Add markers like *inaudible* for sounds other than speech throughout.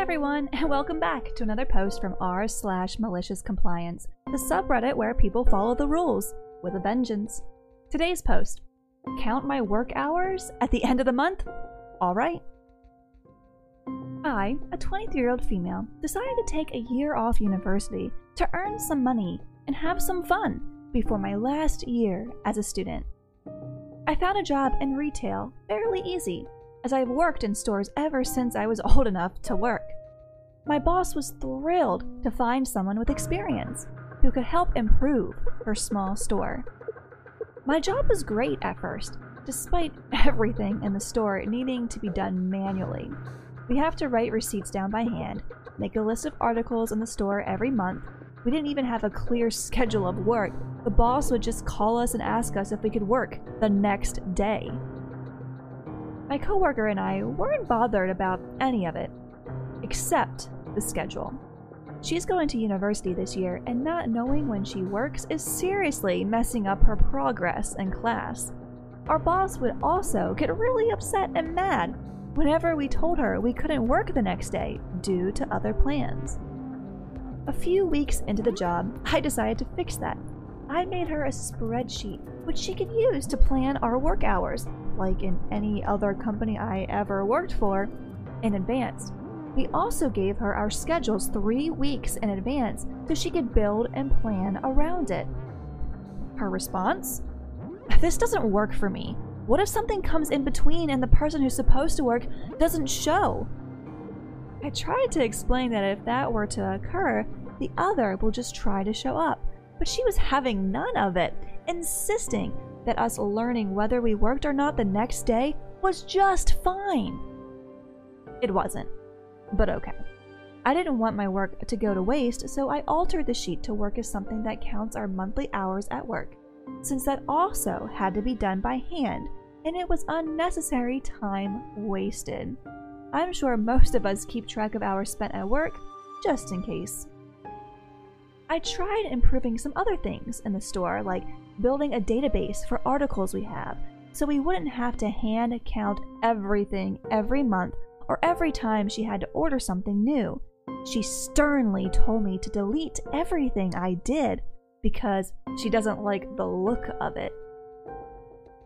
everyone, and welcome back to another post from r slash malicious compliance, the subreddit where people follow the rules with a vengeance. Today's post: Count my work hours at the end of the month. All right. I, a 23-year-old female, decided to take a year off university to earn some money and have some fun before my last year as a student. I found a job in retail fairly easy as I've worked in stores ever since I was *laughs* old enough to work. My boss was thrilled to find someone with experience who could help improve her small store. My job was great at first, despite *laughs* everything in the store needing to be done manually. We have to write receipts down by hand, make a list of articles in the store every month. We didn't even have a clear *laughs* schedule of work. The boss would just call us and ask us if we could work the next day. My coworker and I weren't bothered about any of it, except the schedule. She's going to university this year, and not knowing when she works is seriously messing up her progress in class. Our boss would also get really upset and mad whenever we told her we couldn't work the next day due to other plans. A few weeks into the job, I decided to fix that. I made her a spreadsheet which she could use to plan our work hours like in any other company I ever worked for, in advance. We also gave her our schedules three weeks in advance so she could build and plan around it. Her response? This doesn't work for me. What if something comes in between and the person who's supposed to work doesn't show? I tried to explain that if that were to occur, the other will just try to show up, but she was having none of it, insisting that us learning whether we worked or not the next day was just fine. It wasn't, but okay. I didn't want my work to go to waste, so I altered the sheet to work as something that counts our monthly hours at work, since that also had to be done by hand, and it was unnecessary time wasted. I'm sure most of us keep track of hours spent at work, just in case. I tried improving some other things in the store, like building a database for articles we have, so we wouldn't have to hand count everything every month or every time she had to order something new. She sternly told me to delete everything I did because she doesn't like the look of it.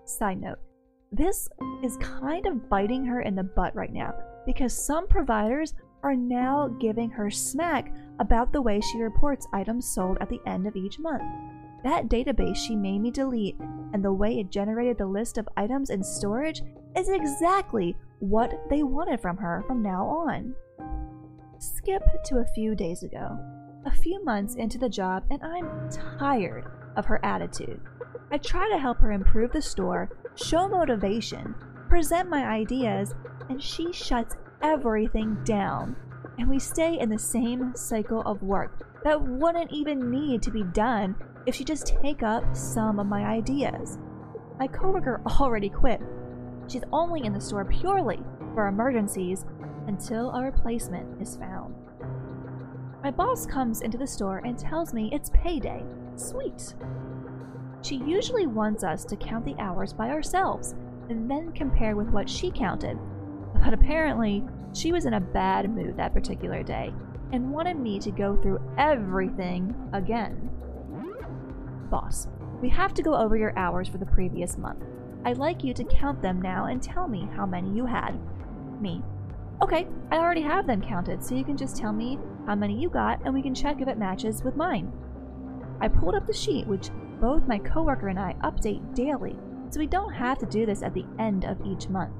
Side note, this is kind of biting her in the butt right now because some providers are now giving her smack about the way she reports items sold at the end of each month. That database she made me delete and the way it generated the list of items in storage is exactly what they wanted from her from now on. Skip to a few days ago. A few months into the job, and I'm tired of her attitude. I try to help her improve the store, show motivation, present my ideas, and she shuts everything down, and we stay in the same cycle of work that wouldn't even need to be done if she just take up some of my ideas. My coworker *laughs* already quit. She's only in the store purely for emergencies until a replacement is found. My boss comes into the store and tells me it's payday. Sweet. She usually wants us to count the hours by ourselves and then compare with what she counted but apparently, she was in a bad mood that particular day and wanted me to go through everything again. Boss, we have to go over your hours for the previous month. I'd like you to count them now and tell me how many you had. Me. Okay, I already have them counted, so you can just tell me how many you got and we can check if it matches with mine. I pulled up the sheet, which both my coworker and I update daily, so we don't have to do this at the end of each month.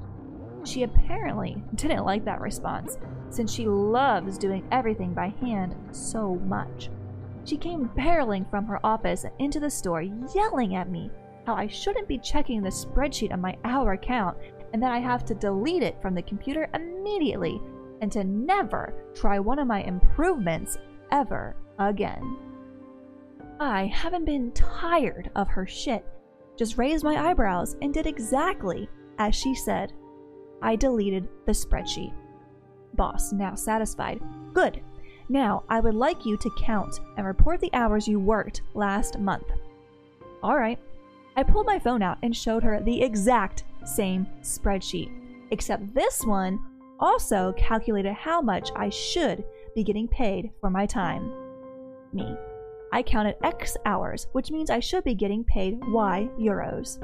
She apparently *laughs* didn't like that response, since she loves doing everything by hand so much. She came barreling from her office into the store, yelling at me how I shouldn't be checking the spreadsheet on my hour account and that I have to delete it from the computer immediately and to never try one of my improvements ever again. I haven't been tired of her shit, just raised my eyebrows and did exactly as she said. I deleted the spreadsheet. Boss, now satisfied. Good. Now, I would like you to count and report the hours you worked last month. Alright. I pulled my phone out and showed her the exact same spreadsheet, except this one also calculated how much I should be getting paid for my time. Me. I counted X hours, which means I should be getting paid Y euros.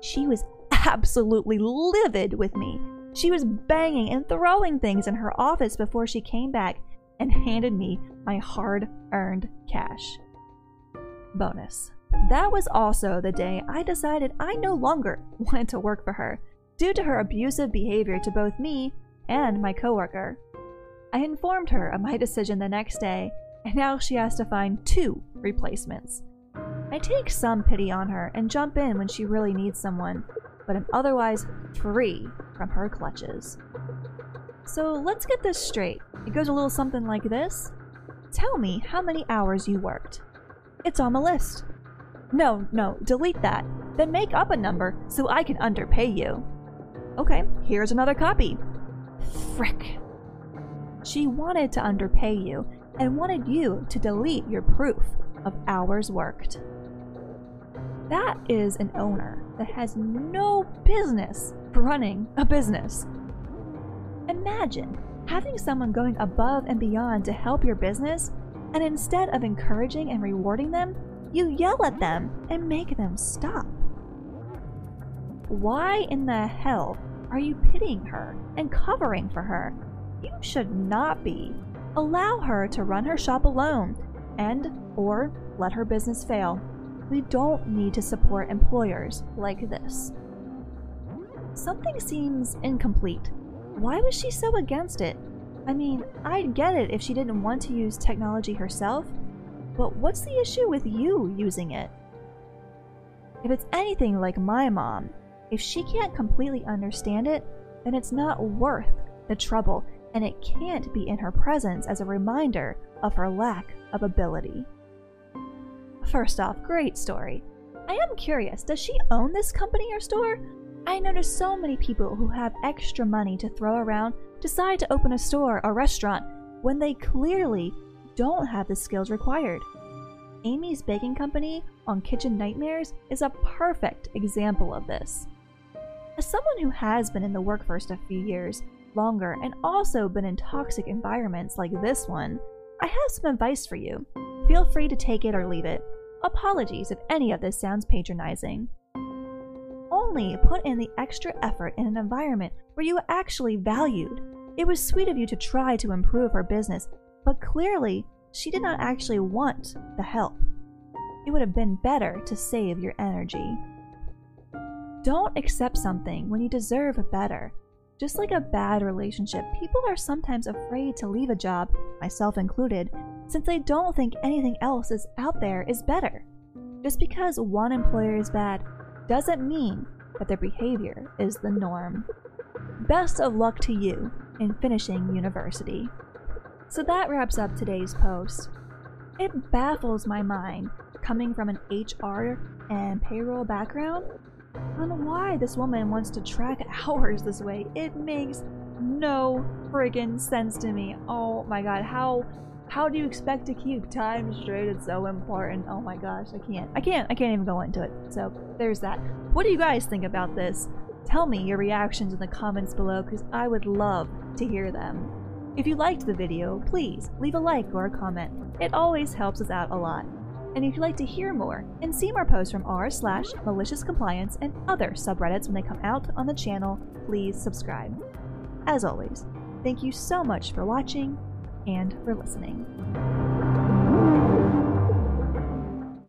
She was absolutely livid with me. She was banging and throwing things in her office before she came back and handed me my hard earned cash. Bonus. That was also the day I decided I no longer *laughs* wanted to work for her due to her abusive behavior to both me and my coworker. I informed her of my decision the next day, and now she has to find two replacements. I take some pity on her and jump in when she really needs someone, but am otherwise free from her clutches. So let's get this straight. It goes a little something like this Tell me how many hours you worked. It's on the list. No, no, delete that. Then make up a number so I can underpay you. Okay, here's another copy. Frick. She wanted to underpay you and wanted you to delete your proof of hours worked. That is an owner that has no business running a business. Imagine having someone going above and beyond to help your business, and instead of encouraging and rewarding them, you yell at them and make them stop. Why in the hell are you pitying her and covering for her? You should not be. Allow her to run her shop alone and or let her business fail. We don't need to support employers like this. Something seems incomplete. Why was she so against it? I mean, I'd get it if she didn't want to use technology herself, but what's the issue with you using it? If it's anything like my mom, if she can't completely understand it, then it's not worth the trouble and it can't be in her presence as a reminder of her lack of ability. First off, great story. I am curious, does she own this company or store? I notice so many people who have extra money to throw around decide to open a store or restaurant when they clearly don't have the skills required. Amy's Baking Company on Kitchen Nightmares is a perfect example of this. As someone who has been in the workforce a few years longer and also been in toxic environments like this one, I have some advice for you. Feel free to take it or leave it. Apologies if any of this sounds patronizing only put in the extra effort in an environment where you actually valued. It was sweet of you to try to improve her business, but clearly she did not actually want the help. It would have been better to save your energy. Don't accept something when you deserve better. Just like a bad relationship, people are sometimes afraid to leave a job, myself included, since they don't think anything else is out there is better. Just because one employer is bad doesn't mean that their behavior is the norm. Best of luck to you in finishing university. So that wraps up today's post. It baffles my mind, coming from an HR and payroll background, on why this woman wants to track *laughs* hours this way. It makes no friggin' sense to me. Oh my god, how how do you expect to keep time straight? It's so important. Oh my gosh, I can't. I can't. I can't even go into it. So there's that. What do you guys think about this? Tell me your reactions in the comments below because I would love to hear them. If you liked the video, please leave a like or a comment. It always helps us out a lot. And if you'd like to hear more and see more posts from r slash malicious compliance and other subreddits when they come out on the channel, please subscribe. As always, thank you so much for watching and for listening.